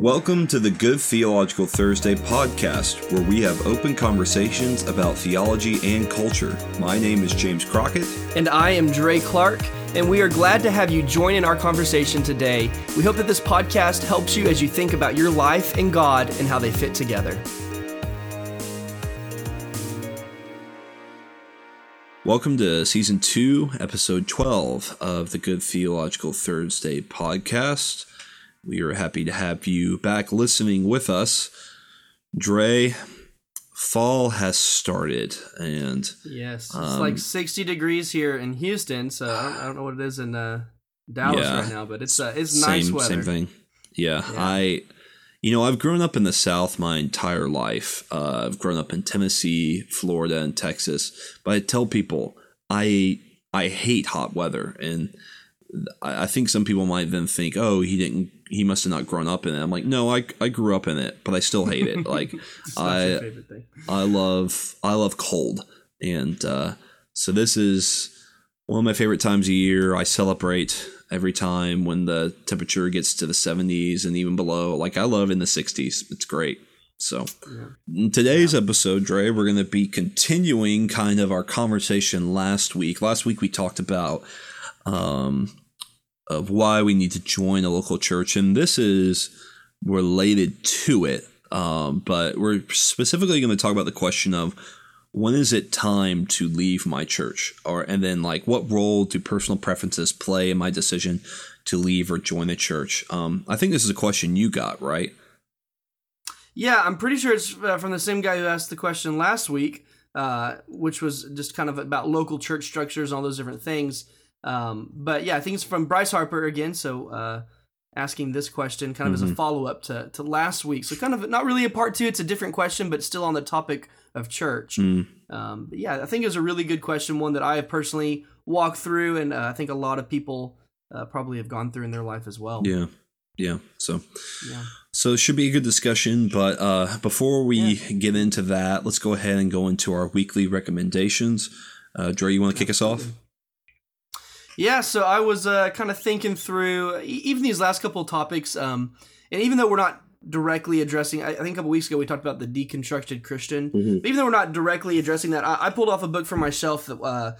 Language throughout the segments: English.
Welcome to the Good Theological Thursday podcast, where we have open conversations about theology and culture. My name is James Crockett. And I am Dre Clark, and we are glad to have you join in our conversation today. We hope that this podcast helps you as you think about your life and God and how they fit together. Welcome to season two, episode 12 of the Good Theological Thursday podcast. We are happy to have you back listening with us. Dre, fall has started, and yes, it's um, like 60 degrees here in Houston. So I don't, I don't know what it is in uh, Dallas yeah, right now, but it's uh, it's same, nice weather. Same thing. Yeah, yeah, I, you know, I've grown up in the South my entire life. Uh, I've grown up in Tennessee, Florida, and Texas. But I tell people I I hate hot weather, and I think some people might then think, oh, he didn't he must have not grown up in it. I'm like, no, I, I grew up in it, but I still hate it. Like I I love I love cold, and uh, so this is one of my favorite times of year. I celebrate every time when the temperature gets to the 70s and even below. Like I love in the 60s. It's great. So yeah. in today's yeah. episode, Dre, we're going to be continuing kind of our conversation last week. Last week we talked about um, of why we need to join a local church, and this is related to it. Um, but we're specifically going to talk about the question of when is it time to leave my church, or and then like what role do personal preferences play in my decision to leave or join a church? Um, I think this is a question you got right. Yeah, I'm pretty sure it's uh, from the same guy who asked the question last week, uh, which was just kind of about local church structures and all those different things. Um, but yeah, I think it's from Bryce Harper again. So uh, asking this question kind of mm-hmm. as a mm-hmm. follow up to, to last week. So kind of not really a part two. It's a different question, but still on the topic of church. Mm. Um, but yeah, I think it was a really good question, one that I have personally walked through, and uh, I think a lot of people uh, probably have gone through in their life as well. Yeah, yeah. So yeah. So it should be a good discussion, but uh, before we yeah. get into that, let's go ahead and go into our weekly recommendations. Uh, Dre, you want to kick us off? Yeah, so I was uh, kind of thinking through even these last couple of topics, um, and even though we're not directly addressing, I, think a couple weeks ago we talked about the deconstructed Christian. Mm-hmm. Even though we're not directly addressing that, I, I pulled off a book for myself that. Uh,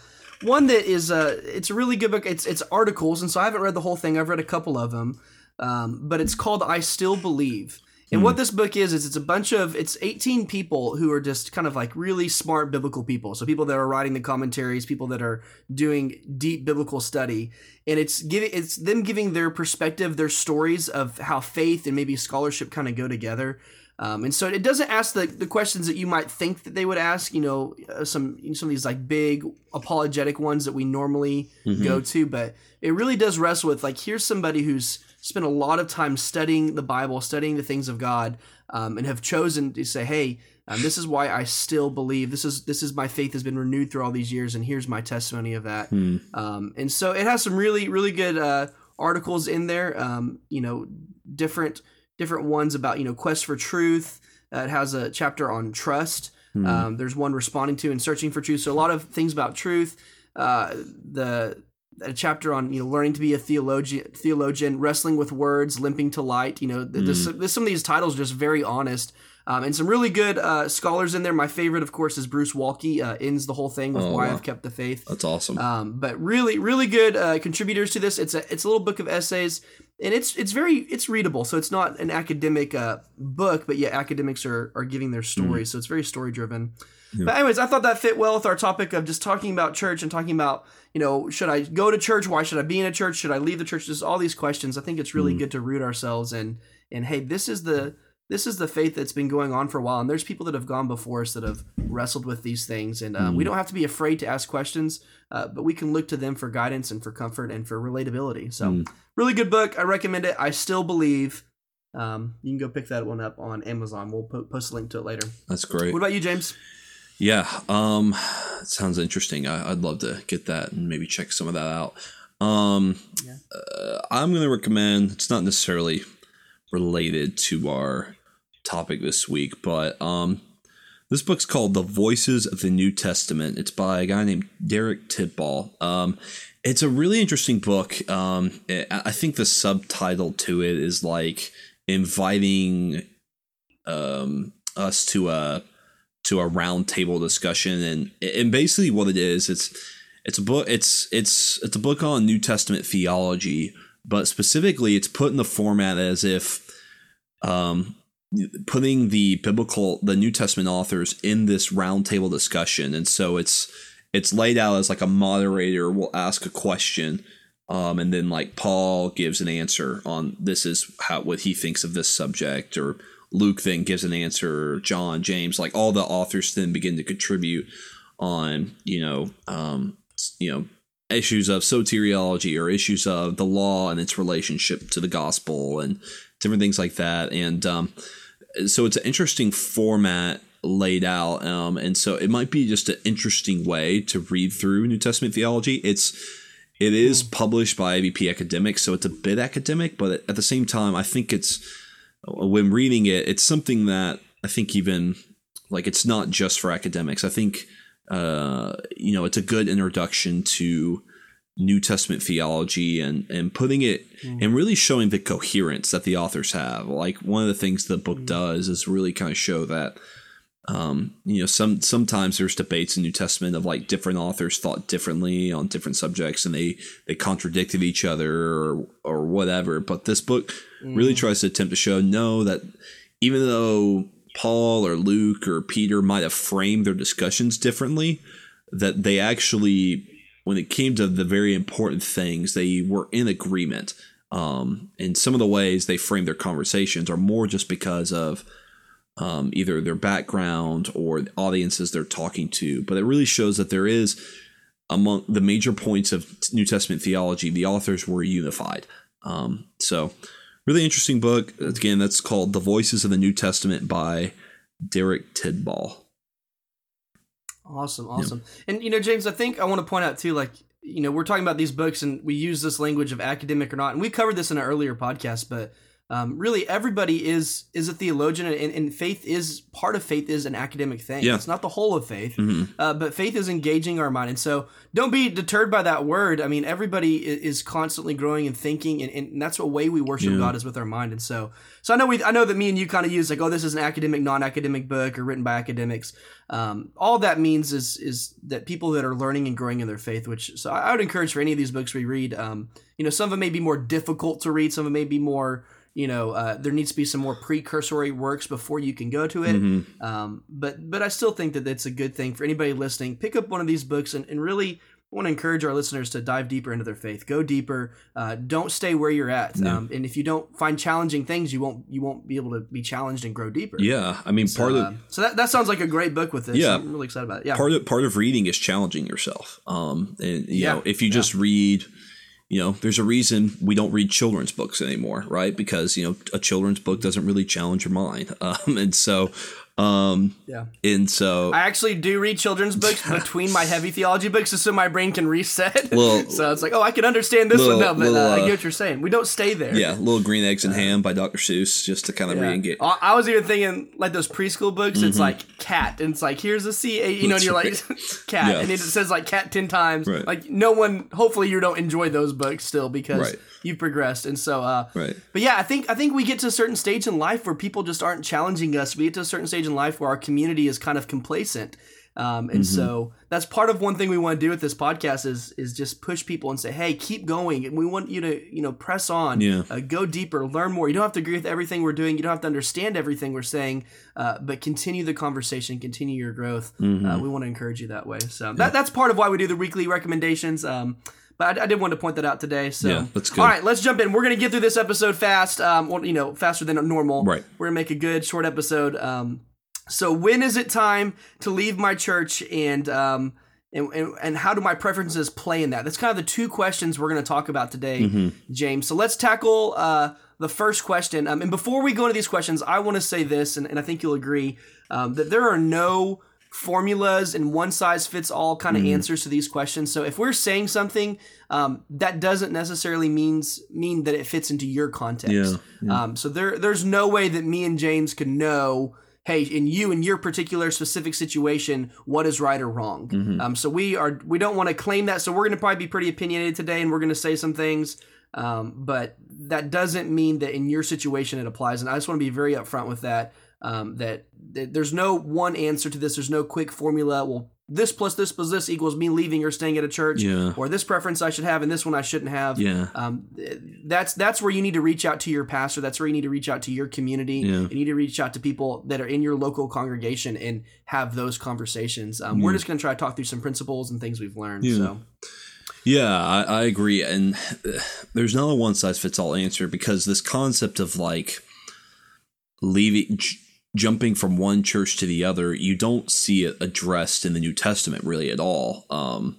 one that is uh it's a really good book it's it's articles and so i haven't read the whole thing i've read a couple of them um, but it's called i still believe and what hmm. this book is is it's a bunch of it's 18 people who are just kind of like really smart biblical people. So people that are writing the commentaries, people that are doing deep biblical study, and it's giving it's them giving their perspective, their stories of how faith and maybe scholarship kind of go together. Um, and so it doesn't ask the, the questions that you might think that they would ask, you know, uh, some some of these like big apologetic ones that we normally mm-hmm. go to, but it really does wrestle with like here's somebody who's spent a lot of time studying the Bible, studying the things of God, um, and have chosen to say, "Hey, um, this is why I still believe. This is this is my faith has been renewed through all these years, and here's my testimony of that." Hmm. Um, and so it has some really really good uh, articles in there. Um, you know, different different ones about you know quest for truth. Uh, it has a chapter on trust. Hmm. Um, there's one responding to and searching for truth. So a lot of things about truth. Uh, the a chapter on you know learning to be a theologian, theologian, wrestling with words, limping to light. You know, mm. this, some of these titles are just very honest. Um, and some really good uh, scholars in there. My favorite, of course, is Bruce Waltke. Uh, ends the whole thing with oh, "Why wow. I've Kept the Faith." That's awesome. Um, but really, really good uh, contributors to this. It's a it's a little book of essays, and it's it's very it's readable. So it's not an academic uh, book, but yet academics are are giving their stories. Mm. So it's very story driven. Yeah. But anyways, I thought that fit well with our topic of just talking about church and talking about you know, should I go to church? Why should I be in a church? Should I leave the church? Just all these questions. I think it's really mm. good to root ourselves in. And hey, this is the this is the faith that's been going on for a while, and there's people that have gone before us that have wrestled with these things, and uh, mm. we don't have to be afraid to ask questions, uh, but we can look to them for guidance and for comfort and for relatability. So, mm. really good book. I recommend it. I still believe. Um, you can go pick that one up on Amazon. We'll po- post a link to it later. That's great. What about you, James? Yeah, um, sounds interesting. I, would love to get that and maybe check some of that out. Um, yeah. uh, I'm going to recommend. It's not necessarily related to our topic this week, but um, this book's called "The Voices of the New Testament." It's by a guy named Derek Tidball. Um, it's a really interesting book. Um, I think the subtitle to it is like inviting um, us to a to a roundtable discussion, and and basically what it is, it's it's a book. It's it's it's a book on New Testament theology, but specifically, it's put in the format as if um, putting the biblical, the New Testament authors in this roundtable discussion, and so it's it's laid out as like a moderator will ask a question. Um, and then like Paul gives an answer on this is how what he thinks of this subject, or Luke then gives an answer, John, James, like all the authors then begin to contribute on you know um, you know issues of soteriology or issues of the law and its relationship to the gospel and different things like that. And um, so it's an interesting format laid out, um, and so it might be just an interesting way to read through New Testament theology. It's it is published by IVP Academics, so it's a bit academic, but at the same time, I think it's when reading it, it's something that I think even like it's not just for academics. I think uh, you know it's a good introduction to New Testament theology and and putting it mm. and really showing the coherence that the authors have. Like one of the things the book mm. does is really kind of show that um, you know some sometimes there's debates in New Testament of like different authors thought differently on different subjects and they they contradicted each other or or whatever. But this book mm. really tries to attempt to show no that even though Paul or Luke or Peter might have framed their discussions differently, that they actually, when it came to the very important things, they were in agreement. Um, and some of the ways they frame their conversations are more just because of um, either their background or the audiences they're talking to. But it really shows that there is, among the major points of New Testament theology, the authors were unified. Um, so, really interesting book. Again, that's called The Voices of the New Testament by Derek Tidball. Awesome, awesome. Yeah. And you know, James, I think I want to point out too, like you know, we're talking about these books and we use this language of academic or not, and we covered this in an earlier podcast, but um, really everybody is is a theologian and, and, faith is part of faith is an academic thing yeah. it's not the whole of faith mm-hmm. uh, but faith is engaging our mind and so don't be deterred by that word i mean everybody is constantly growing and thinking and, and that's what way we worship yeah. god is with our mind and so so i know we i know that me and you kind of use like oh this is an academic non-academic book or written by academics um, all that means is is that people that are learning and growing in their faith which so i, I would encourage for any of these books we read um, you know some of them may be more difficult to read some of them may be more you know uh, there needs to be some more precursory works before you can go to it. Mm-hmm. um, but but i still think that it's a good thing for anybody listening. Pick up one of these books and, and really want to encourage our listeners to dive deeper into their faith. Go deeper. Uh, don't stay where you're at. Yeah. um, and if you don't find challenging things you won't you won't be able to be challenged and grow deeper. Yeah i mean so, part of uh, so that, that sounds like a great book with this. Yeah. I'm really excited about it. Yeah. Part of part of reading is challenging yourself. Um and you yeah. know if you just read you know, there's a reason we don't read children's books anymore, right? Because you know, a children's book doesn't really challenge your mind, um, and so um, yeah. And so I actually do read children's books between my heavy theology books, just so my brain can reset. Well, so it's like, oh, I can understand this little, one now, but little, uh, I get what you're saying. We don't stay there. Yeah, little green eggs and uh, ham by Dr. Seuss, just to kind of yeah. re-engage. I was even thinking like those preschool books. Mm-hmm. It's like cat, and it's like here's a C, A, you know, and you're like cat, yeah. and it says like cat ten times. Right. Like no one. Hopefully, you don't enjoy those books still because right. you've progressed, and so. uh Right. But yeah, I think I think we get to a certain stage in life where people just aren't challenging us. We get to a certain stage in life where our community is kind of complacent. Um, and mm-hmm. so that's part of one thing we want to do with this podcast is is just push people and say, hey, keep going, and we want you to you know press on, yeah. uh, go deeper, learn more. You don't have to agree with everything we're doing, you don't have to understand everything we're saying, uh, but continue the conversation, continue your growth. Mm-hmm. Uh, we want to encourage you that way. So yeah. that, that's part of why we do the weekly recommendations. Um, but I, I, did want to point that out today. So yeah, that's good. All right, let's jump in. We're gonna get through this episode fast. Um, you know, faster than normal. Right. We're gonna make a good short episode. Um, so when is it time to leave my church and um and, and, and how do my preferences play in that? That's kind of the two questions we're going to talk about today, mm-hmm. James. So let's tackle uh, the first question. Um, and before we go into these questions, I want to say this, and, and I think you'll agree um, that there are no formulas and one size fits all kind of mm-hmm. answers to these questions. So if we're saying something, um, that doesn't necessarily means mean that it fits into your context. Yeah, yeah. Um, so there there's no way that me and James could know hey, in you in your particular specific situation, what is right or wrong. Mm-hmm. Um, so we are we don't want to claim that. So we're going to probably be pretty opinionated today, and we're going to say some things. Um, but that doesn't mean that in your situation it applies. And I just want to be very upfront with that. Um, that, that there's no one answer to this. There's no quick formula. Well, this plus this plus this equals me leaving or staying at a church, Yeah. or this preference I should have and this one I shouldn't have. Yeah. Um, that's that's where you need to reach out to your pastor. That's where you need to reach out to your community. Yeah. You need to reach out to people that are in your local congregation and have those conversations. Um, We're just going to try to talk through some principles and things we've learned. Yeah. So Yeah, I, I agree. And uh, there's not a one size fits all answer because this concept of like leaving, jumping from one church to the other, you don't see it addressed in the New Testament really at all. Um,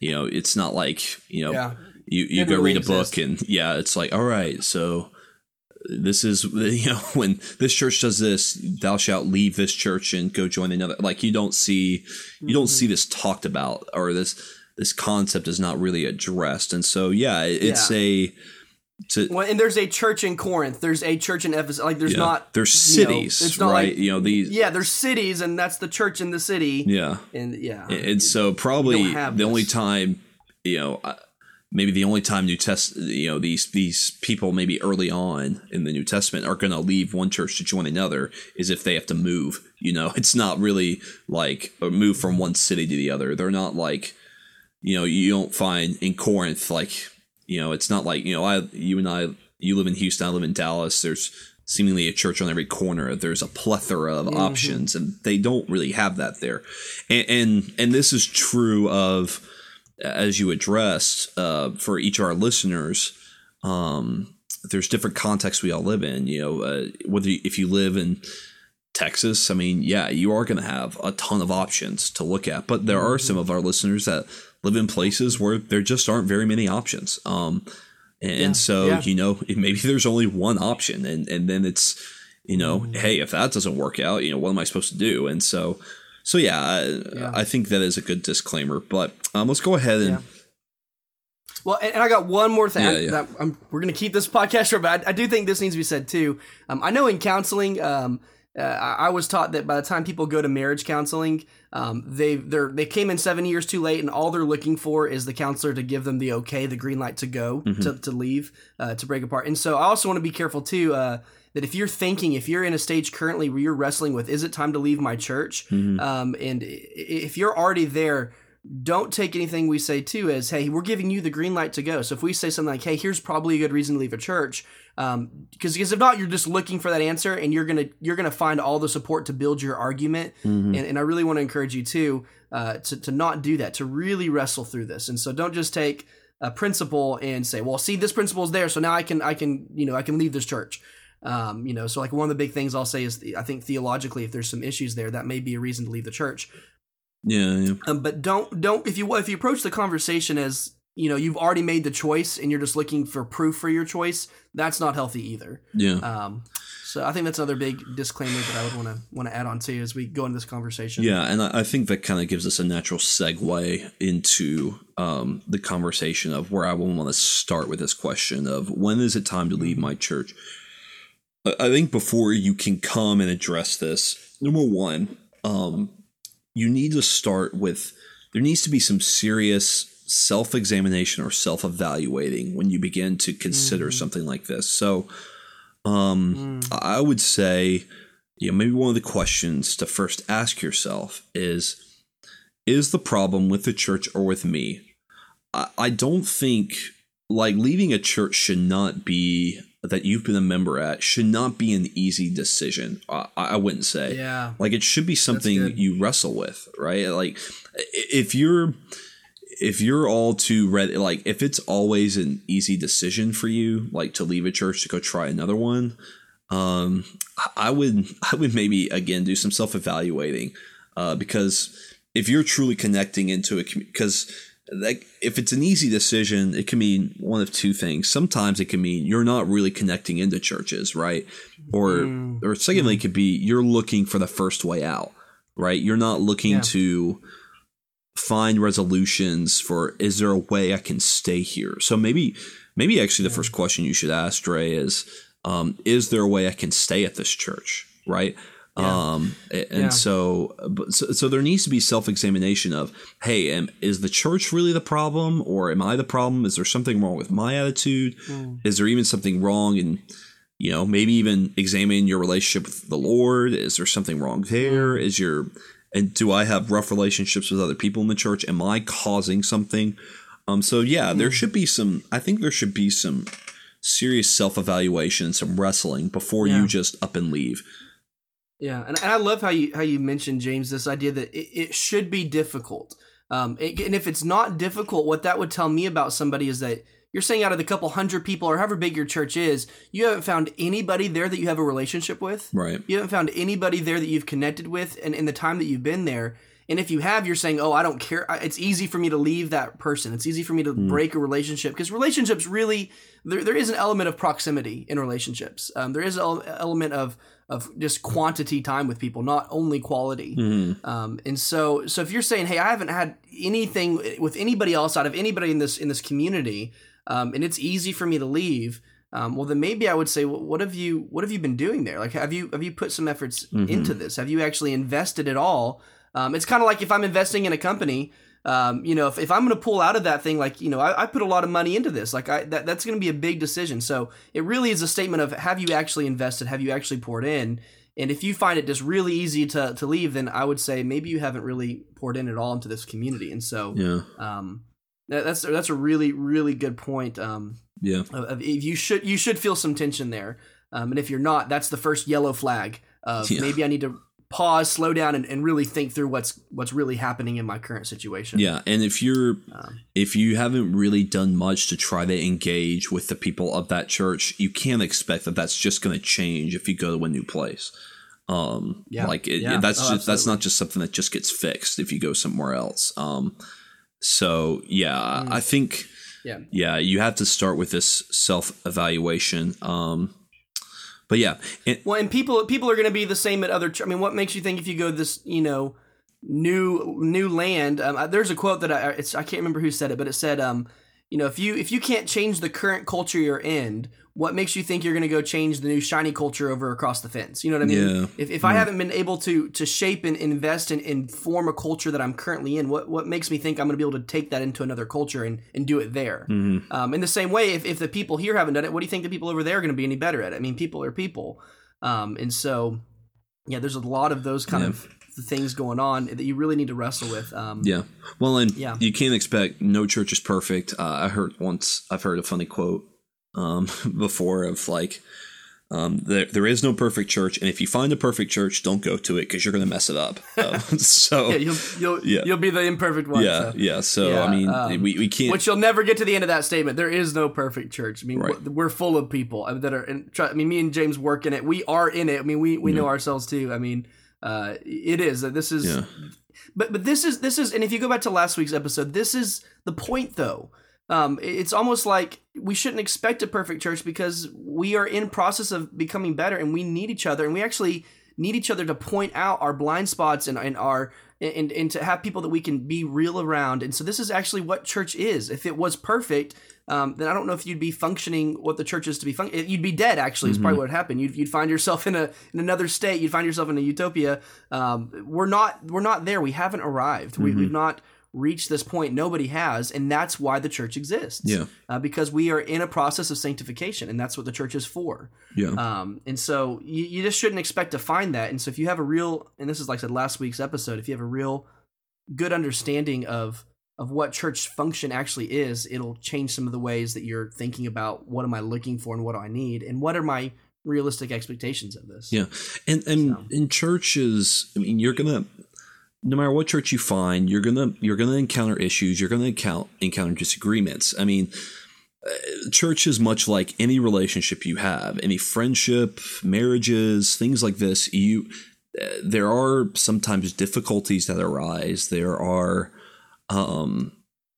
you know, it's not like, you know, yeah, you, you go really read a book and yeah, it's like, all right, so this is, you know, when this church does this, thou shalt leave this church and go join another. Like you don't see, you don't Mm-hmm. see this talked about or this, this concept is not really addressed. And so, yeah, it- it's a, to, Well, and there's a church in Corinth. There's a church in Ephesus. Like there's yeah, not there's you know, cities, it's not right? like- you know, these, yeah, there's cities, and that's the church in the city. yeah. And yeah, And so probably the only time, you know, uh, maybe the only time New Test, you know, these these people maybe early on in the New Testament are going to leave one church to join another is if they have to move. You know, it's not really like move from one city to the other. They're not like, you know, you don't find in Corinth like, you know, it's not like you know, I, you and I, you live in Houston, I live in Dallas. There's seemingly a church on every corner. There's a plethora of options, and they don't really have that there. And and, and this is true of as you addressed uh, for each of our listeners. Um, there's different contexts we all live in. You know, uh, whether you, if you live in Texas, I mean, yeah, you are going to have a ton of options to look at. But there are some of our listeners that live in places where there just aren't very many options. Um, and, and so yeah. you know, maybe there's only one option, and and then it's you know, hey, if that doesn't work out, you know, what am I supposed to do? And so, so yeah, I, Yeah. I think that is a good disclaimer. But um, let's go ahead and Yeah. Well, and, I got one more thing. Yeah, yeah. That I'm, we're going to keep this podcast short, but I, I do think this needs to be said too. Um, I know in counseling, um, uh, I, was taught that by the time people go to marriage counseling, um, they they they came in seven years too late, and all they're looking for is the counselor to give them the okay, the green light to go Mm-hmm. to, to leave, uh, to break apart. And so I also want to be careful too. Uh, that if you're thinking, if you're in a stage currently where you're wrestling with, is it time to leave my church? Mm-hmm. Um, and if you're already there, don't take anything we say too as, hey, we're giving you the green light to go. So if we say something like, hey, here's probably a good reason to leave a church, um, because because if not, you're just looking for that answer, and you're gonna you're gonna find all the support to build your argument. Mm-hmm. And, and I really want to encourage you too uh, to to not do that, to really wrestle through this. And so don't just take a principle and say, well, see, this principle is there, so now I can I can you know I can leave this church. Um, you know, so like one of the big things I'll say is I think theologically, if there's some issues there, that may be a reason to leave the church. yeah, yeah, Um, but don't don't if you if you approach the conversation as you know you've already made the choice and you're just looking for proof for your choice, that's not healthy either. yeah. Um, so I think that's another big disclaimer that I would want to want to add on to as we go into this conversation. Yeah, and I think that kind of gives us a natural segue into um, the conversation of where I want to start with this question of when is it time to leave my church? I I think before you can come and address this, number one, um, you need to start with there needs to be some serious self examination or self evaluating when you begin to consider something like this. So, um, I would say, you know, maybe one of the questions to first ask yourself is Is the problem with the church or with me? I, I don't think like leaving a church should not be that you've been a member at should not be an easy decision. I, I wouldn't say. Yeah. Like it should be something you wrestle with, right? Like if you're if you're all too ready, like if it's always an easy decision for you, like to leave a church to go try another one, um, I would I would maybe again do some self evaluating, uh, because if you're truly connecting into it, because like if it's an easy decision, it can mean one of two things. Sometimes it can mean you're not really connecting into churches, right? Or or secondly, it could be you're looking for the first way out, right? You're not looking Yeah. to find resolutions for is there a way I can stay here? So maybe maybe actually the first question you should ask Dre is um, is there a way I can stay at this church? Right? Yeah. Um, and yeah. so, so, so there needs to be self examination of, hey, am, is the church really the problem, or am I the problem? Is there something wrong with my attitude? Mm. Is there even something wrong in, you know, maybe even examine your relationship with the Lord? Is there something wrong there? Mm. Is your and do I have rough relationships with other people in the church? Am I causing something? Um, so yeah, there should be some. I think there should be some serious self evaluation, some wrestling before yeah. you just up and leave. Yeah, and, and I love how you how you mentioned James this idea that it, it should be difficult. Um, it, and if it's not difficult, what that would tell me about somebody is that you're saying out of the couple hundred people or however big your church is, you haven't found anybody there that you have a relationship with. Right. You haven't found anybody there that you've connected with, and in the time that you've been there. And if you have, you're saying, "Oh, I don't care. It's easy for me to leave that person. It's easy for me to mm. break a relationship because relationships really there, there is an element of proximity in relationships. Um, there is an element of of just quantity time with people, not only quality. Mm-hmm. Um, and so, so if you're saying, "Hey, I haven't had anything with anybody else out of anybody in this in this community," um, and it's easy for me to leave, um, well, then maybe I would say, well, what have you what have you been doing there? Like, have you have you put some efforts mm-hmm. into this? Have you actually invested at all? Um, it's kind of like if I'm investing in a company. Um, you know, if, if I'm going to pull out of that thing, like, you know, I, I put a lot of money into this, like I, that, that's going to be a big decision. So it really is a statement of have you actually invested? Have you actually poured in? And if you find it just really easy to, to leave, then I would say maybe you haven't really poured in at all into this community. And so, yeah. um, that's, that's a really, really good point. Um, yeah. Of, of, you should, you should feel some tension there. Um, and if you're not, that's the first yellow flag of yeah. maybe I need to pause, slow down, and, and really think through what's what's really happening in my current situation. Yeah, and if you're um, if you haven't really done much to try to engage with the people of that church, you can't expect that that's just going to change if you go to a new place. Um, yeah, like it, yeah. that's oh, just that's not just something that just gets fixed if you go somewhere else. Um, so yeah, mm. I think yeah, yeah, you have to start with this self evaluation. Um, but yeah, it, well, and people people are going to be the same at other. I mean, what makes you think if you go this, you know, new new land? Um, there's a quote that I it's I can't remember who said it, but it said, um, you know, if you if you can't change the current culture you're in, what makes you think you're going to go change the new shiny culture over across the fence? You know what I mean? Yeah. If, if I haven't been able to to shape and invest and, and form a culture that I'm currently in, what what makes me think I'm going to be able to take that into another culture and, and do it there? Mm-hmm. Um, in the same way, if, if the people here haven't done it, what do you think the people over there are going to be any better at it? I mean, people are people. Um, and so, yeah, there's a lot of those kind yeah. of things going on that you really need to wrestle with. Um, yeah. Well, and yeah. you can't expect no church is perfect. Uh, I heard once, I've heard a funny quote um, before of like, um, there, there is no perfect church, and if you find a perfect church, don't go to it because you're going to mess it up. Um, so yeah, you'll you'll, yeah. you'll be the imperfect one. Yeah, so. yeah. So yeah, I mean, um, we, we can't. Which you'll never get to the end of that statement. There is no perfect church. I mean, right. we're, full of people that are. In, I mean, me and James work in it. We are in it. I mean, we we yeah. know ourselves too. I mean, uh, it is. This is. Yeah. But but this is this is, and if you go back to last week's episode, this is the point though um, it's almost like we shouldn't expect a perfect church because we are in process of becoming better and we need each other and we actually need each other to point out our blind spots and, and our and, and to have people that we can be real around. And so this is actually what church is. If it was perfect um, then i don't know if you'd be functioning what the church is to be fun- you'd be dead actually is mm-hmm. probably what would happen you'd, you'd find yourself in a in another state. You'd find yourself in a utopia. Um, we're not we're not there. We haven't arrived. Mm-hmm. we, we've not reached this point. Nobody has, and that's why the church exists. Yeah, uh, because we are in a process of sanctification, and that's what the church is for. Yeah. Um, and so you, you just shouldn't expect to find that. And so if you have a real, and this is like I said last week's episode, if you have a real good understanding of of what church function actually is, it'll change some of the ways that you're thinking about what am I looking for and what do I need and what are my realistic expectations of this. Yeah. And and so. in churches, I mean, you're gonna no matter what church you find, you're gonna you're gonna encounter issues. You're gonna encounter encounter disagreements. I mean, uh, church is much like any relationship you have, any friendship, marriages, things like this. You uh, there are sometimes difficulties that arise. There are um,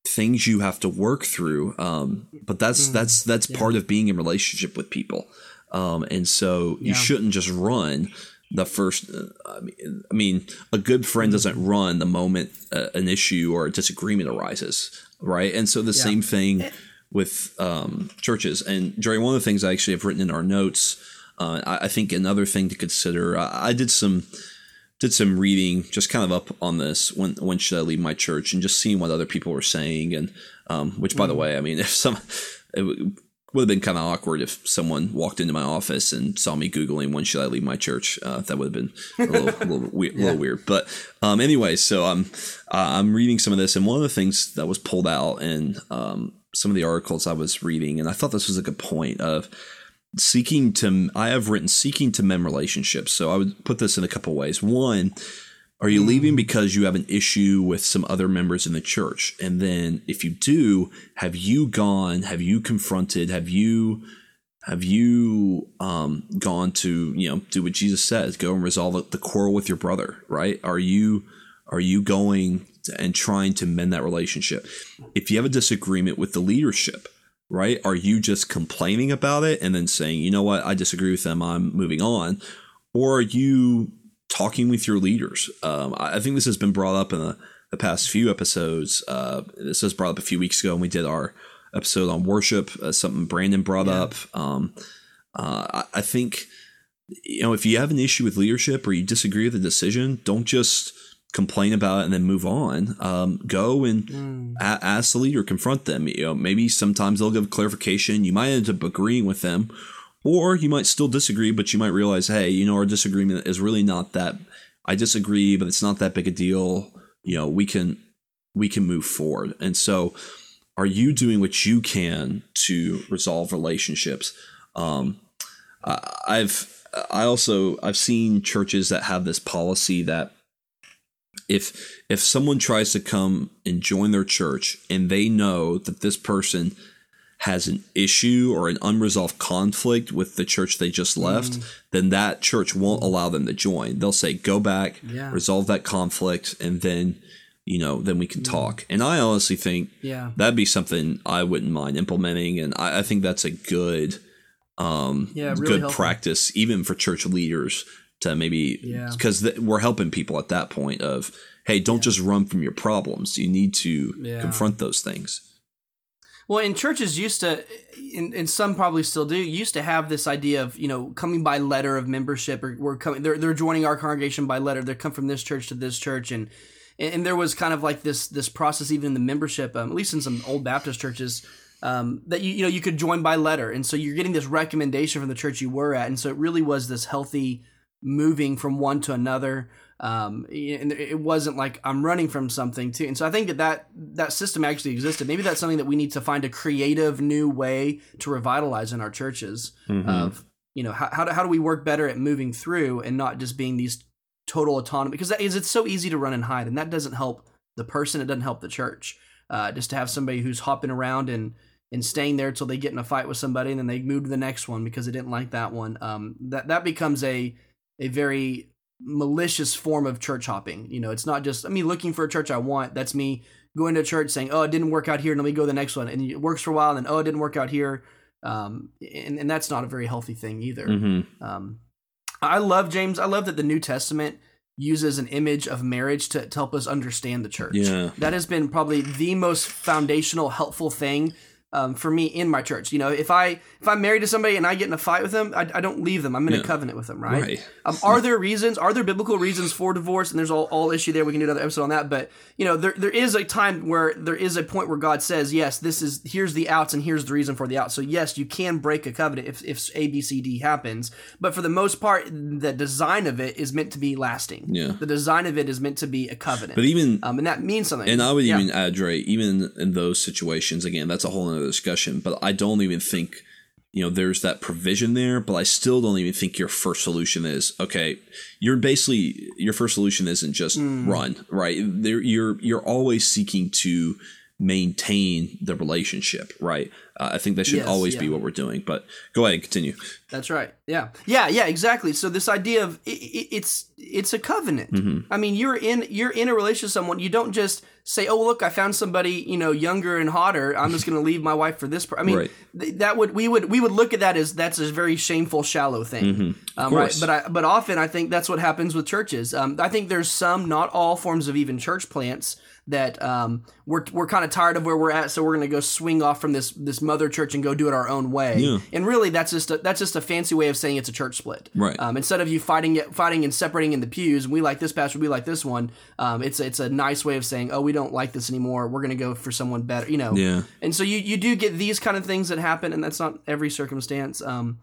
things you have to work through. Um, but that's mm, that's that's yeah. part of being in relationship with people. Um, and so you yeah. shouldn't just run the first uh, I mean, I mean a good friend doesn't run the moment uh, an issue or a disagreement arises right and so the yeah. same thing with um, churches and Jerry one of the things I actually have written in our notes Uh, I, I, think another thing to consider. I, I, did some did some reading, just kind of up on this. When when should I leave my church, and just seeing what other people were saying, and um, which, by mm. the way, I mean, if some. It, would have been kind of awkward if someone walked into my office and saw me googling when should I leave my church. Uh, that would have been a little, a little, weird, yeah. little weird. But um, anyway, so I'm uh, I'm reading some of this, and one of the things that was pulled out in um, some of the articles I was reading, and I thought this was a good point of seeking to I have written seeking to mend relationships. So I would put this in a couple ways. One, are you leaving because you have an issue with some other members in the church? And then if you do, have you gone, have you confronted, have you have you um, gone to, you know, do what Jesus says, go and resolve the quarrel with your brother, right? Are you are you going and trying to mend that relationship? If you have a disagreement with the leadership, right? Are you just complaining about it and then saying, you know what, I disagree with them, I'm moving on? Or are you talking with your leaders? Um, I think this has been brought up in the, the past few episodes. Uh, this was brought up a few weeks ago, and we did our episode on worship, uh, something Brandon brought yeah. up. Um, uh, I, I think, you know, if you have an issue with leadership or you disagree with the decision, don't just complain about it and then move on. Um, go and mm. a- ask the leader, confront them. You know, maybe sometimes they'll give clarification. You might end up agreeing with them, or you might still disagree, but you might realize, hey, you know, our disagreement is really not that. I disagree, but it's not that big a deal. You know, we can we can move forward. And so, are you doing what you can to resolve relationships? Um, I've I also I've seen churches that have this policy that if if someone tries to come and join their church and they know that this person has an issue or an unresolved conflict with the church they just left, mm. then that church won't allow them to join. They'll say, "Go back, yeah. resolve that conflict, and then." You know, then we can mm. talk. And I honestly think yeah. that'd be something I wouldn't mind implementing. And I, I think that's a good, um, yeah, really good helpful. practice, even for church leaders to maybe because yeah. th- we're helping people at that point of hey don't just run from your problems you need to confront those things well in churches used to and, some probably still do used to have this idea of you know coming by letter of membership or we're coming they're, they're joining our congregation by letter. They come from this church to this church. And and there was kind of like this this process even in the membership um, at least in some old baptist churches um, that you you know you could join by letter. And so you're getting this recommendation from the church you were at. And so it really was this healthy moving from one to another. Um, and it wasn't like I'm running from something too. And so I think that, that that system actually existed. Maybe that's something that we need to find a creative new way to revitalize in our churches. Mm-hmm. Of you know how how do, how do we work better at moving through and not just being these total autonomy because that is it's so easy to run and hide and that doesn't help the person. It doesn't help the church. Uh, just to have somebody who's hopping around and and staying there till they get in a fight with somebody and then they move to the next one because they didn't like that one. Um, that that becomes a a very malicious form of church hopping. You know, it's not just I mean looking for a church I want. That's me going to church saying, "Oh, it didn't work out here, and let me go to the next one." And it works for a while, and then oh, it didn't work out here. Um, and, and that's not a very healthy thing either. Mm-hmm. Um, I love James. I love that the New Testament uses an image of marriage to, to help us understand the church. Yeah. That has been probably the most foundational, helpful thing um, for me in my church. You know, if I if I'm married to somebody and I get in a fight with them, I, I don't leave them. I'm in yeah. a covenant with them, right? right. Um, are there reasons? Are there biblical reasons for divorce? And there's all, all issue there. We can do another episode on that. But you know, there there is a time where there is a point where God says, yes, this is here's the outs and here's the reason for the outs. So yes, you can break a covenant if if A B C D happens. But for the most part, the design of it is meant to be lasting. Yeah. The design of it is meant to be a covenant. But even um, and that means something. And I would yeah. even add, Dre, even in those situations, again, that's a whole other discussion. But I don't even think you know there's that provision there but i still don't even think your first solution is okay you're basically your first solution isn't just mm. run right there you're you're always seeking to maintain the relationship right uh, i think that should yes, always yeah. be what we're doing but go ahead and continue that's right yeah yeah yeah exactly so this idea of it, it, it's it's a covenant mm-hmm. i mean you're in you're in a relationship with someone you don't just say, "Oh, look, I found somebody you know younger and hotter. I'm just going to leave my wife for this." Per-. I mean, right. th- that would we would we would look at that as that's a very shameful, shallow thing, mm-hmm. um, right? But I, but often I think that's what happens with churches. Um, I think there's some, not all forms of even church plants that um, we're we're kind of tired of where we're at, so we're going to go swing off from this this mother church and go do it our own way. Yeah. And really, that's just a, that's just a fancy way of saying it's a church split. Right. Um, instead of you fighting fighting and separating in the pews, we like this pastor, we like this one. Um, it's it's a nice way of saying, oh, we don't like this anymore. We're going to go for someone better. You know. Yeah. And so you you do get these kind of things that happen, and that's not every circumstance. Um,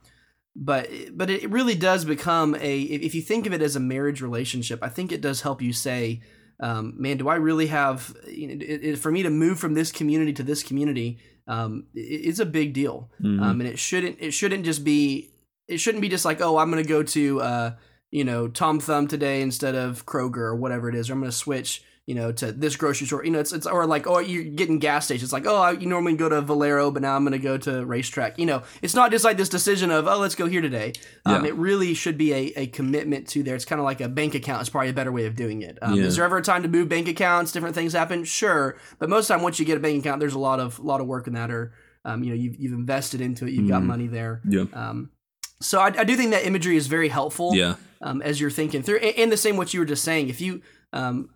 but but it really does become a if if you think of it as a marriage relationship, I think it does help you say, um, man, do I really have you know, it, it, for me to move from this community to this community? Um, it, it's a big deal, Mhm. um, and it shouldn't it shouldn't just be it shouldn't be just like oh I'm going to go to uh, you know Tom Thumb today instead of Kroger or whatever it is, or I'm going to switch you know to this grocery store. You know it's it's or like oh you're getting gas stations. It's like oh I, you normally go to Valero, but now I'm going to go to RaceTrac. You know it's not just like this decision of oh let's go here today. Um, Yeah. It really should be a, a commitment to there. It's kind of like a bank account. Is probably a better way of doing it. Um, Yeah. Is there ever a time to move bank accounts? Different things happen, sure, but most of the time once you get a bank account, there's a lot of lot of work in that, or um, you know you've you've invested into it, you've got Mhm. money there. Yeah. Um, so I, I do think that imagery is very helpful Yeah. um, as you're thinking through. And, and the same what you were just saying. If you, um,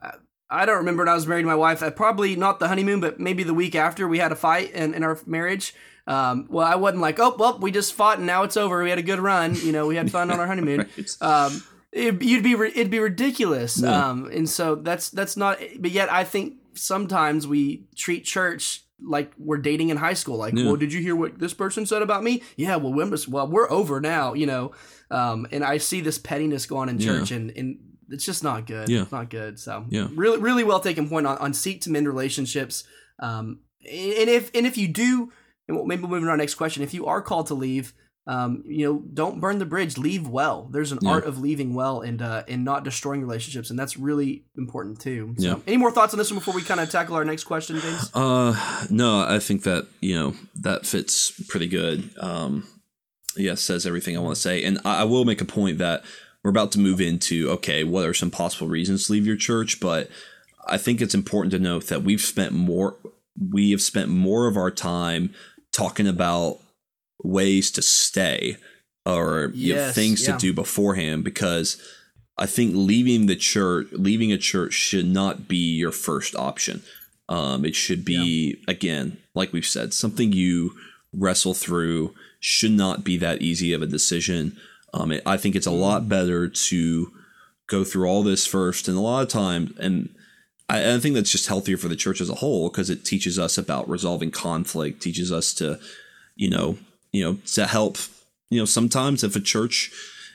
I- I don't remember when I was married to my wife. uh, Probably not the honeymoon, but maybe the week after we had a fight in, in our marriage. Um, well, I wasn't like, oh, well, we just fought and now it's over. We had a good run. You know, we had fun on our honeymoon. Right. Um, it, you'd be it'd be ridiculous. Yeah. Um, and so that's that's not. But yet, I think sometimes we treat church like we're dating in high school. Like, Yeah. well, did you hear what this person said about me? Yeah, well, we're, well, we're over now. You know, um, and I see this pettiness go on in Yeah. church, and and it's just not good. Yeah. It's not good. So Yeah. really, really well taken point on, on seek to mend relationships. Um, and if and if you do, and we'll- maybe we'll move on to our next question. If you are called to leave, um, you know, don't burn the bridge. Leave well. There's an Yeah. art of leaving well and uh, and not destroying relationships, and that's really important too. So, Yeah. any more thoughts on this one before we kind of tackle our next question, James? Uh, no, I think that you know that fits pretty good. Um, yeah, says everything I want to say, and I, I will make a point that we're about to move into. Okay, what are some possible reasons to leave your church? But I think it's important to note that we've spent more. We have spent more of our time talking about ways to stay or you know, things yeah. to do beforehand because I think leaving the church, leaving a church should not be your first option. Um, it should be again, like we've said, something you wrestle through. Should not be that easy of a decision. Um, it, I think it's a lot better to go through all this first, and a lot of times, and I, I think that's just healthier for the church as a whole because it teaches us about resolving conflict, teaches us to, you know, you know, to help. You know, sometimes if a church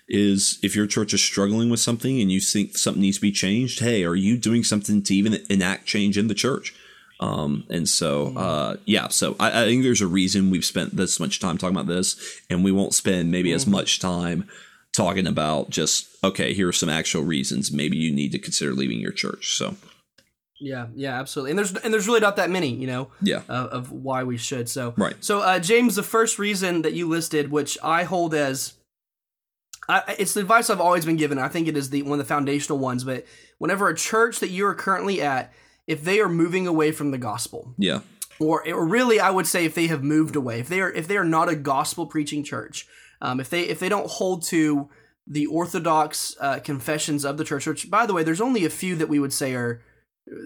is if your church is struggling with something and you think something needs to be changed, hey, are you doing something to even enact change in the church? Um, and so, uh, yeah, so I, I think there's a reason we've spent this much time talking about this, and we won't spend maybe as much time talking about just okay, here are some actual reasons maybe you need to consider leaving your church. So, Yeah, yeah, absolutely. And there's and there's really not that many, you know, yeah, of, of why we should. So Right. So uh, James, the first reason that you listed, which I hold as, I, it's the advice I've always been given. I think it is the one of the foundational ones. But whenever a church that you are currently at, if they are moving away from the gospel, yeah, or, or really I would say if they have moved away, if they are if they are not a gospel preaching church, um, if they if they don't hold to the orthodox uh, confessions of the church, which by the way, there's only a few that we would say are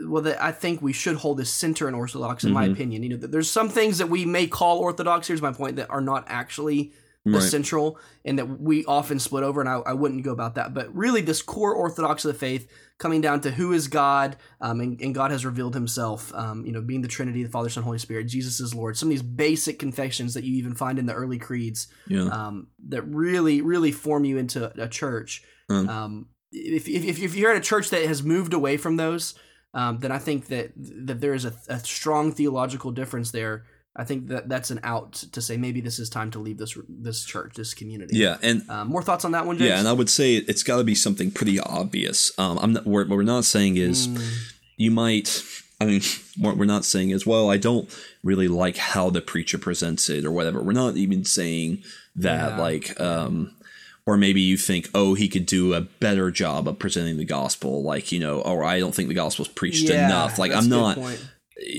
well that I think we should hold as center and orthodox in my Mhm. opinion. You know, there's some things that we may call orthodox. Here's my point that are not actually right, central and that we often split over and I, I wouldn't go about that. But really this core orthodox of the faith coming down to who is god um, and, and god has revealed himself um, you know being the trinity the father son holy spirit jesus is lord. Some of these basic confessions that you even find in the early creeds yeah, um, that really really form you into a church. Um. if, if, if you're at a church that has moved away from those um, then i think that that there is a, a strong theological difference there I think that that's an out to say maybe this is time to leave this this church, this community. yeah, and Um, more thoughts on that one, James? yeah, and I would say it's got to be something pretty obvious. Um, I'm not. What we're not saying is Mm, you might i mean what we're not saying is well i don't really like how the preacher presents it or whatever we're not even saying that Yeah. like um or maybe you think oh he could do a better job of presenting the gospel like you know or i don't think the gospel's preached yeah, enough like i'm not point.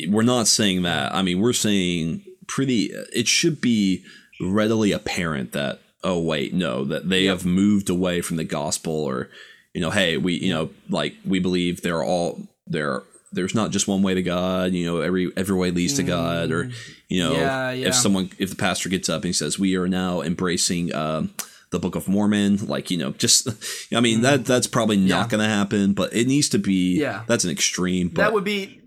We're not saying that i mean we're saying pretty it should be readily apparent that oh wait no that they have moved away from the gospel or you know hey we you know like we believe they're all they're there's not just one way to God. You know, every every way leads to God, or you know, Mm. Yeah, yeah. if someone if the pastor gets up and he says we are now embracing. Um, the Book of Mormon, like you know, just I mean that that's probably not Mm. Yeah. going to happen, but it needs to be. Yeah. that's an extreme. But that would be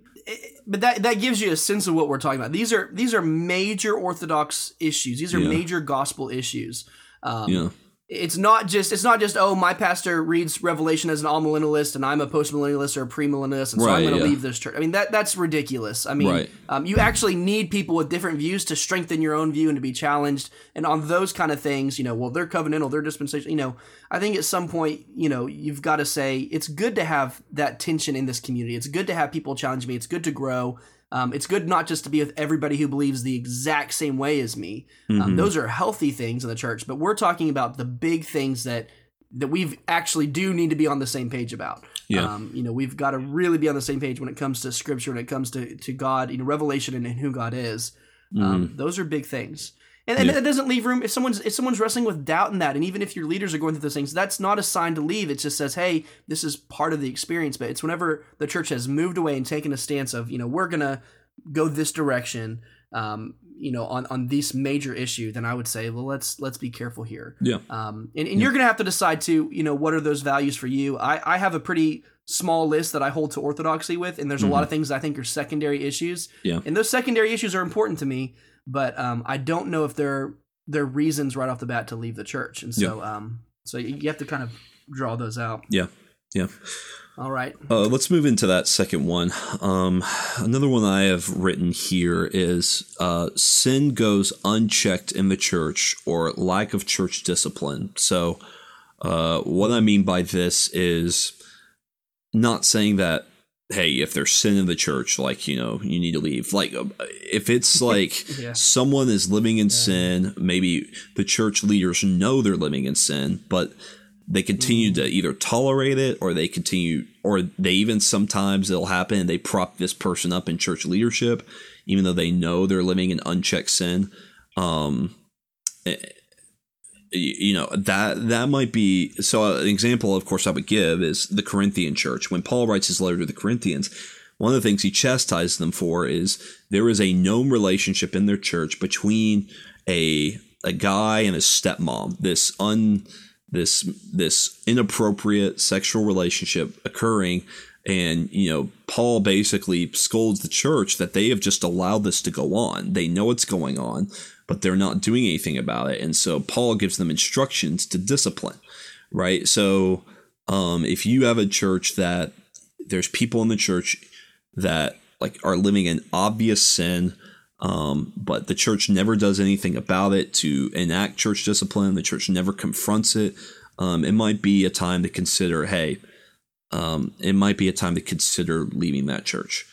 but that that gives you a sense of what we're talking about. These are these are major orthodox issues. These are Yeah. major gospel issues. Um, yeah, it's not just it's not just oh my pastor reads revelation as an amillennialist and i'm a post-millennialist or a premillennialist and so i'm going to yeah. leave this church. I mean that that's ridiculous. I mean Right. um, you actually need people with different views to strengthen your own view and to be challenged. And on those kind of things you know well they're covenantal they're dispensational you know i think at some point you know you've got to say it's good to have that tension in this community. It's good to have people challenge me. It's good to grow um, it's good not just to be with everybody who believes the exact same way as me. Mm-hmm. Um, those are healthy things in the church, but we're talking about the big things that that we actually do need to be on the same page about. Yeah. Um, you know, we've got to really be on the same page when it comes to Scripture, when it comes to to God, you know, revelation and, and who God is. Um, those are big things. And, and Mm-hmm. Yeah. it doesn't leave room if someone's if someone's wrestling with doubt in that, and even if your leaders are going through those things, that's not a sign to leave. It just says, "Hey, this is part of the experience." But it's whenever the church has moved away and taken a stance of, you know, we're gonna go this direction, um, you know, on on this major issue, then I would say, well, let's let's be careful here. yeah, Um, and, and you're going to have to decide too, you know, what are those values for you? I, I have a pretty small list that I hold to orthodoxy with, and there's a lot of things I think are secondary issues. Yeah. And those secondary issues are important to me, but um, I don't know if they're they're reasons right off the bat to leave the church. And so um, so you you have to kind of draw those out. yeah, yeah. All right. Uh, let's move into that second one. Um, another one I have written here is uh, sin goes unchecked in the church or lack of church discipline. So, uh, what I mean by this is not saying that, hey, if there's sin in the church, like, you know, you need to leave. Like, uh, if it's like Yeah. someone is living in sin, maybe the church leaders know they're living in sin, but they continue to either tolerate it or they continue or they even sometimes it'll happen and they prop this person up in church leadership even though they know they're living in unchecked sin um eh, y- you know that that might be so uh, an example of course i would give is the corinthian church. When paul writes his letter to the corinthians one of the things he chastises them for is there is a known relationship in their church between a a guy and his stepmom. This un this this inappropriate sexual relationship occurring and you know paul basically scolds the church that they have just allowed this to go on. They know it's going on but they're not doing anything about it and so paul gives them instructions to discipline right so um, if you have a church that there's people in the church that like are living in obvious sin um, but the church never does anything about it to enact church discipline. The church never confronts it. Um, it might be a time to consider. Hey, um, it might be a time to consider leaving that church.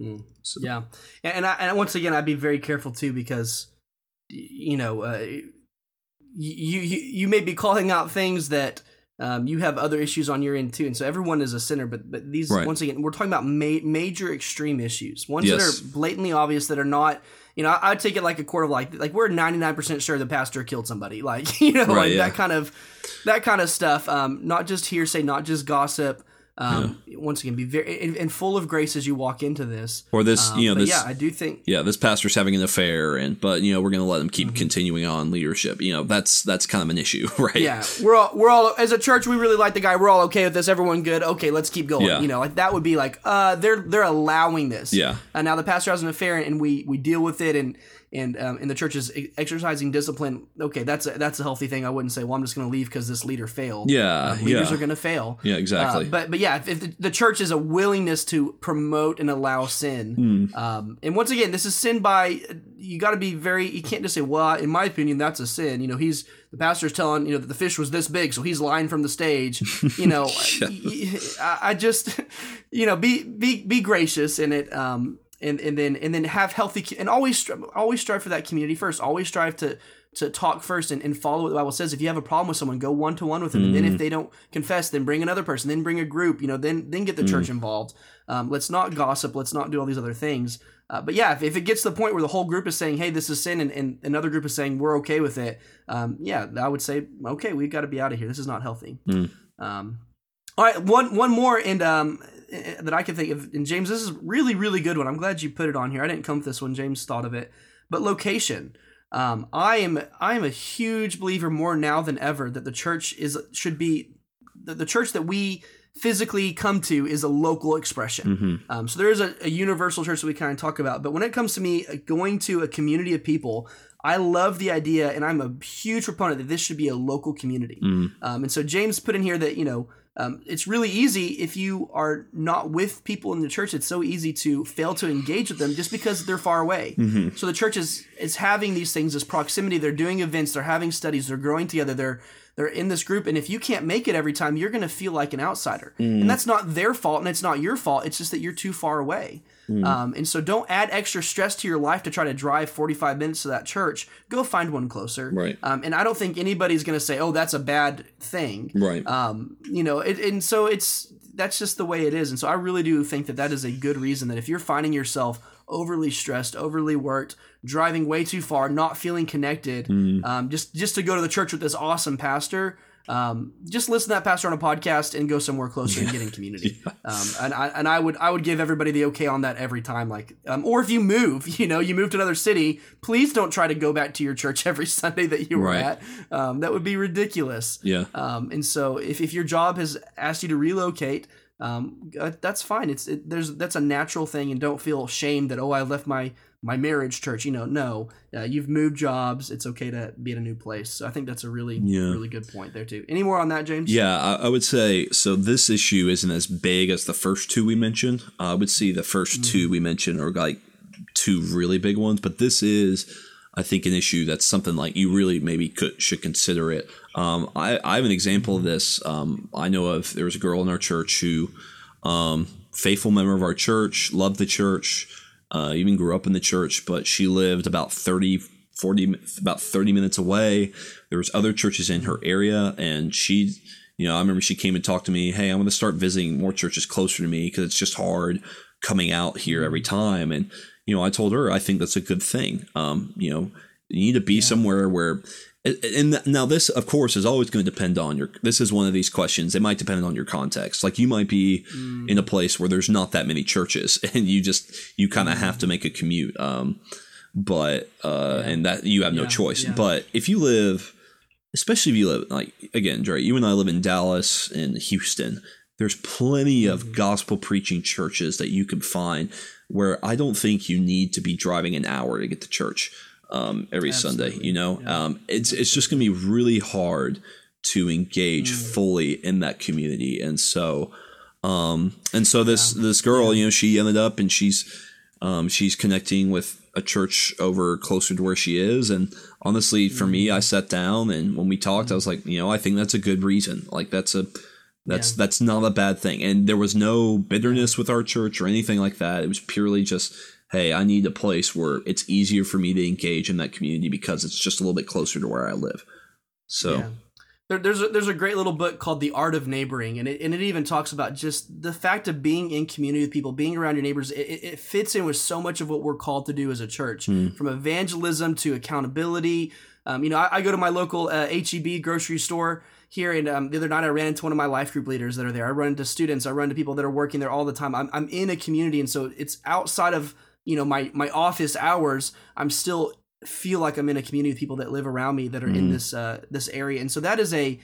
Mm. So, Yeah, and and, I, and once again, I'd be very careful too because you know uh, you, you you may be calling out things that um, you have other issues on your end too, and so everyone is a sinner. But but these Right. once again, we're talking about ma- major extreme issues, ones Yes. that are blatantly obvious that are not. You know, I, I'd take it like a court of like like we're ninety nine percent sure the pastor killed somebody, like you know, Right, like yeah. that kind of that kind of stuff. Um, not just hearsay, not just gossip. Um, once again, be very and, and full of grace as you walk into this. or this, Um, you know, this. yeah, I do think yeah, this pastor's having an affair, and but you know we're going to let him keep Mm-hmm. continuing on leadership. You know that's that's kind of an issue, right? yeah, we're all we're all as a church. We really like the guy. We're all okay with this. Everyone good. Okay, let's keep going. Yeah. You know, like that would be like, uh, they're they're allowing this. Yeah. And now the pastor has an affair, and we we deal with it, and and um, and the church is exercising discipline. Okay, that's a, that's a healthy thing. I wouldn't say, well, I'm just going to leave because this leader failed. Yeah, Uh, leaders yeah. are going to fail. Yeah, exactly. Uh, but but yeah, if, if the, the church is a willingness to promote and allow sin, Hmm. um, and once again, this is sin by you got to be very. You can't just say, well, in my opinion, that's a sin. You know, he's the pastor's telling you know that the fish was this big, so he's lying from the stage. You know, I, I just you know be be be gracious in it. Um, and, and then and then have healthy and always always strive for that community first. Always strive to to talk first and, and follow what the Bible says. If you have a problem with someone, go one to one with them. And then if they don't confess, then bring another person. Then bring a group. You know, then then get the church involved. Um, let's not gossip. Let's not do all these other things. Uh, but yeah, if, if it gets to the point where the whole group is saying, "Hey, this is sin," and, and another group is saying, "We're okay with it," um, yeah, I would say, "Okay, we've got to be out of here. This is not healthy." Um, All right, one one more, and um, that I can think of. And James, this is really really good one. I'm glad you put it on here. I didn't come with this one. James thought of it, but location. Um, I am I am a huge believer more now than ever that the church is should be the, the church that we physically come to is a local expression. Mm-hmm. Um, so there is a, a universal church that we kind of talk about, but when it comes to me uh, going to a community of people, I love the idea, and I'm a huge proponent that this should be a local community. Mm. Um, and so James put in here that you know um, it's really easy if you are not with people in the church. It's so easy to fail to engage with them just because they're far away. Mm-hmm. So the church is is having these things, this proximity. They're doing events. They're having studies. They're growing together. They're they're in this group, and if you can't make it every time, you're going to feel like an outsider, and that's not their fault, and it's not your fault. It's just that you're too far away. Um, and so don't add extra stress to your life to try to drive 45 minutes to that church. Go find one closer. Right. Um, and I don't think anybody's going to say, "Oh, that's a bad thing." Right. Um, you know, it, and so it's that's just the way it is. And so I really do think that that is a good reason that if you're finding yourself overly stressed, overly worked, driving way too far, not feeling connected, Mm. um, just just to go to the church with this awesome pastor. Um, just listen to that pastor on a podcast and go somewhere closer and get in community. Um, and I and I would I would give everybody the okay on that every time. Like, um, or if you move, you know, you move to another city, please don't try to go back to your church every Sunday that you were Right. at. Um, that would be ridiculous. Yeah. Um, and so if, if your job has asked you to relocate, um, uh, that's fine. It's it, there's that's a natural thing, and don't feel shame that oh I left my my marriage church. You know, no, uh, you've moved jobs. It's okay to be in a new place. So I think that's a really Yeah. really good point there too. Any more on that, James? Yeah, I, I would say so. This issue isn't as big as the first two we mentioned. I would see the 1st two we mentioned are like two really big ones, but this is, I think, an issue that's something like you really maybe could should consider it. Um, I, I have an example of this. Um, I know of there was a girl in our church who, um, faithful member of our church, loved the church, uh, even grew up in the church, but she lived about 30, 40, about 30 minutes away. There was other churches in her area and she, you know, I remember she came and talked to me, Hey, I'm going to start visiting more churches closer to me because it's just hard coming out here every time. And, you know, I told her, I think that's a good thing. Um, you know, you need to be somewhere where, and now this, of course, is always going to depend on your. This is one of these questions. It might depend on your context. Like you might be in a place where there's not that many churches, and you just you kind of have to make a commute. Um, but uh, and that you have no choice. yeah. But if you live, especially if you live like again, Dre, you and I live in Dallas and Houston. There's plenty Mm-hmm. of gospel preaching churches that you can find where I don't think you need to be driving an hour to get to church um, every Sunday. You know, um, it's it's just going to be really hard to engage Mm. fully in that community, and so um, and so this this girl, you know, she ended up and she's um, she's connecting with a church over closer to where she is, and honestly, for me, Mm. I sat down and when we talked, I was like, you know, I think that's a good reason. Like that's a that's that's not a bad thing, and there was no bitterness with our church or anything like that. It was purely just. Hey, I need a place where it's easier for me to engage in that community because it's just a little bit closer to where I live. So, Yeah. There, there's a, there's a great little book called The Art of Neighboring, and it, and it even talks about just the fact of being in community with people, being around your neighbors. It, it it fits in with so much of what we're called to do as a church, from evangelism to accountability. Um, you know, I, I go to my local uh, HEB grocery store here, and um, the other night I ran into one of my life group leaders that are there. I run into students, I run into people that are working there all the time. I'm, I'm in a community, and so it's outside of you know my my office hours. I'm still feel like I'm in a community of people that live around me that are in this uh, this area, and so that is a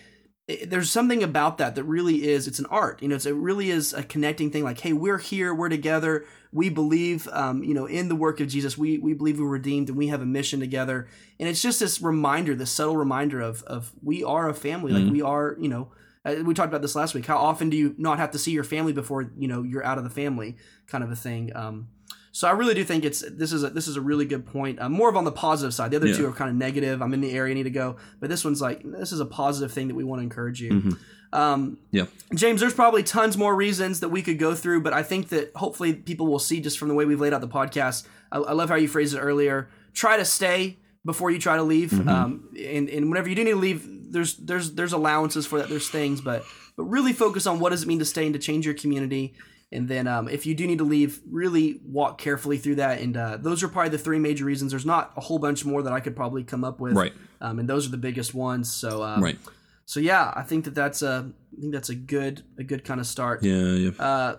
there's something about that that really is it's an art. You know it's, it really is a connecting thing like hey we're here we're together we believe um, you know in the work of jesus we we believe we're redeemed and we have a mission together. And it's just this reminder this subtle reminder of of we are a family like we are you know uh, we talked about this last week how often do you not have to see your family before you know you're out of the family kind of a thing um, so I really do think it's this is a, this is a really good point. Uh, more of on the positive side. The other Yeah. two are kind of negative. I'm in the area, I need to go. But this one's like this is a positive thing that we want to encourage you. Mm-hmm. Um, yeah. James, there's probably tons more reasons that we could go through, but I think that hopefully people will see just from the way we've laid out the podcast. I, I love how you phrased it earlier. Try to stay before you try to leave, Mm-hmm. um, and and whenever you do need to leave, there's there's there's allowances for that. There's things, but but really focus on what does it mean to stay and to change your community. And then um, if you do need to leave, really walk carefully through that. And uh, those are probably the three major reasons. There's not a whole bunch more that I could probably come up with, Right. Um, and those are the biggest ones. So um, Right. so yeah, I think that that's a I think that's a good a good kind of start. Yeah, yeah. Uh,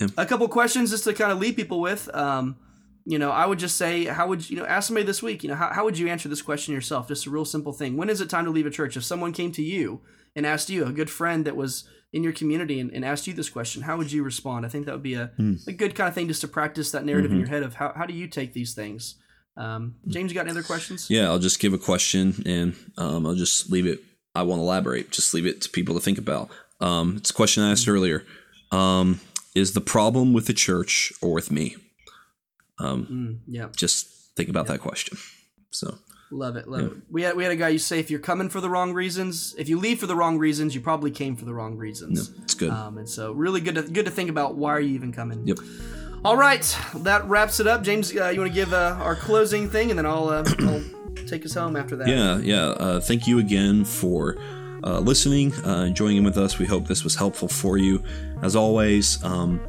Yeah. A couple questions just to kind of leave people with. Um, you know, I would just say, how would you know? Ask somebody this week. You know, how, how would you answer this question yourself? Just a real simple thing. When is it time to leave a church? If someone came to you and asked you, a good friend that was in your community, and, and asked you this question, how would you respond? I think that would be a, Hmm. a good kind of thing just to practice that narrative Mm-hmm. in your head of how, how do you take these things. Um, James, you got any other questions? Yeah, I'll just give a question and um, I'll just leave it. I won't elaborate. Just leave it to people to think about. Um, it's a question I asked earlier. Um, is the problem with the church or with me? Um, Mm, yeah. just think about that question. So Love it, love it. We had we had a guy to say if you're coming for the wrong reasons, if you leave for the wrong reasons, you probably came for the wrong reasons. it's good. Um, and so really good to good to think about why are you even coming. Yep. All right, that wraps it up. James, uh, you want to give uh, our closing thing, and then I'll, uh, I'll take us home after that. Yeah, yeah. Uh, thank you again for uh, listening, uh, joining in with us. We hope this was helpful for you. As always, um,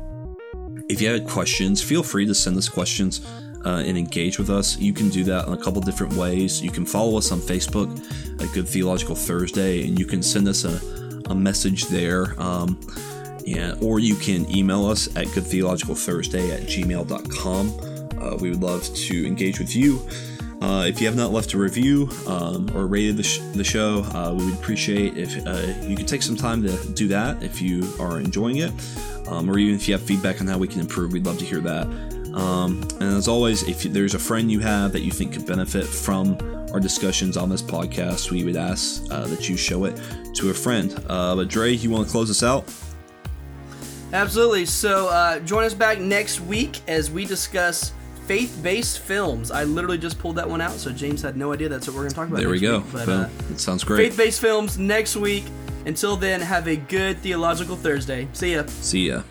if you had questions, feel free to send us questions uh, and engage with us. You can do that in a couple different ways. You can follow us on Facebook at Good Theological Thursday, and you can send us a, a message there. Um, yeah, or you can email us at goodtheologicalthursday at gmail.com. Uh, we would love to engage with you. Uh, if you have not left a review um, or rated the, sh- the show, uh, we would appreciate if uh, you could take some time to do that if you are enjoying it, um, or even if you have feedback on how we can improve, we'd love to hear that. Um, and as always, if there's a friend you have that you think could benefit from our discussions on this podcast, we would ask uh, that you show it to a friend. Uh, but Dre, you want to close us out? Absolutely. So uh, join us back next week as we discuss faith-based films. I literally just pulled that one out, so James had no idea that's what we're going to talk about. There we go. week. But, Boom. uh, it sounds great. faith-based films next week. Until then, have a good theological Thursday. See ya. See ya.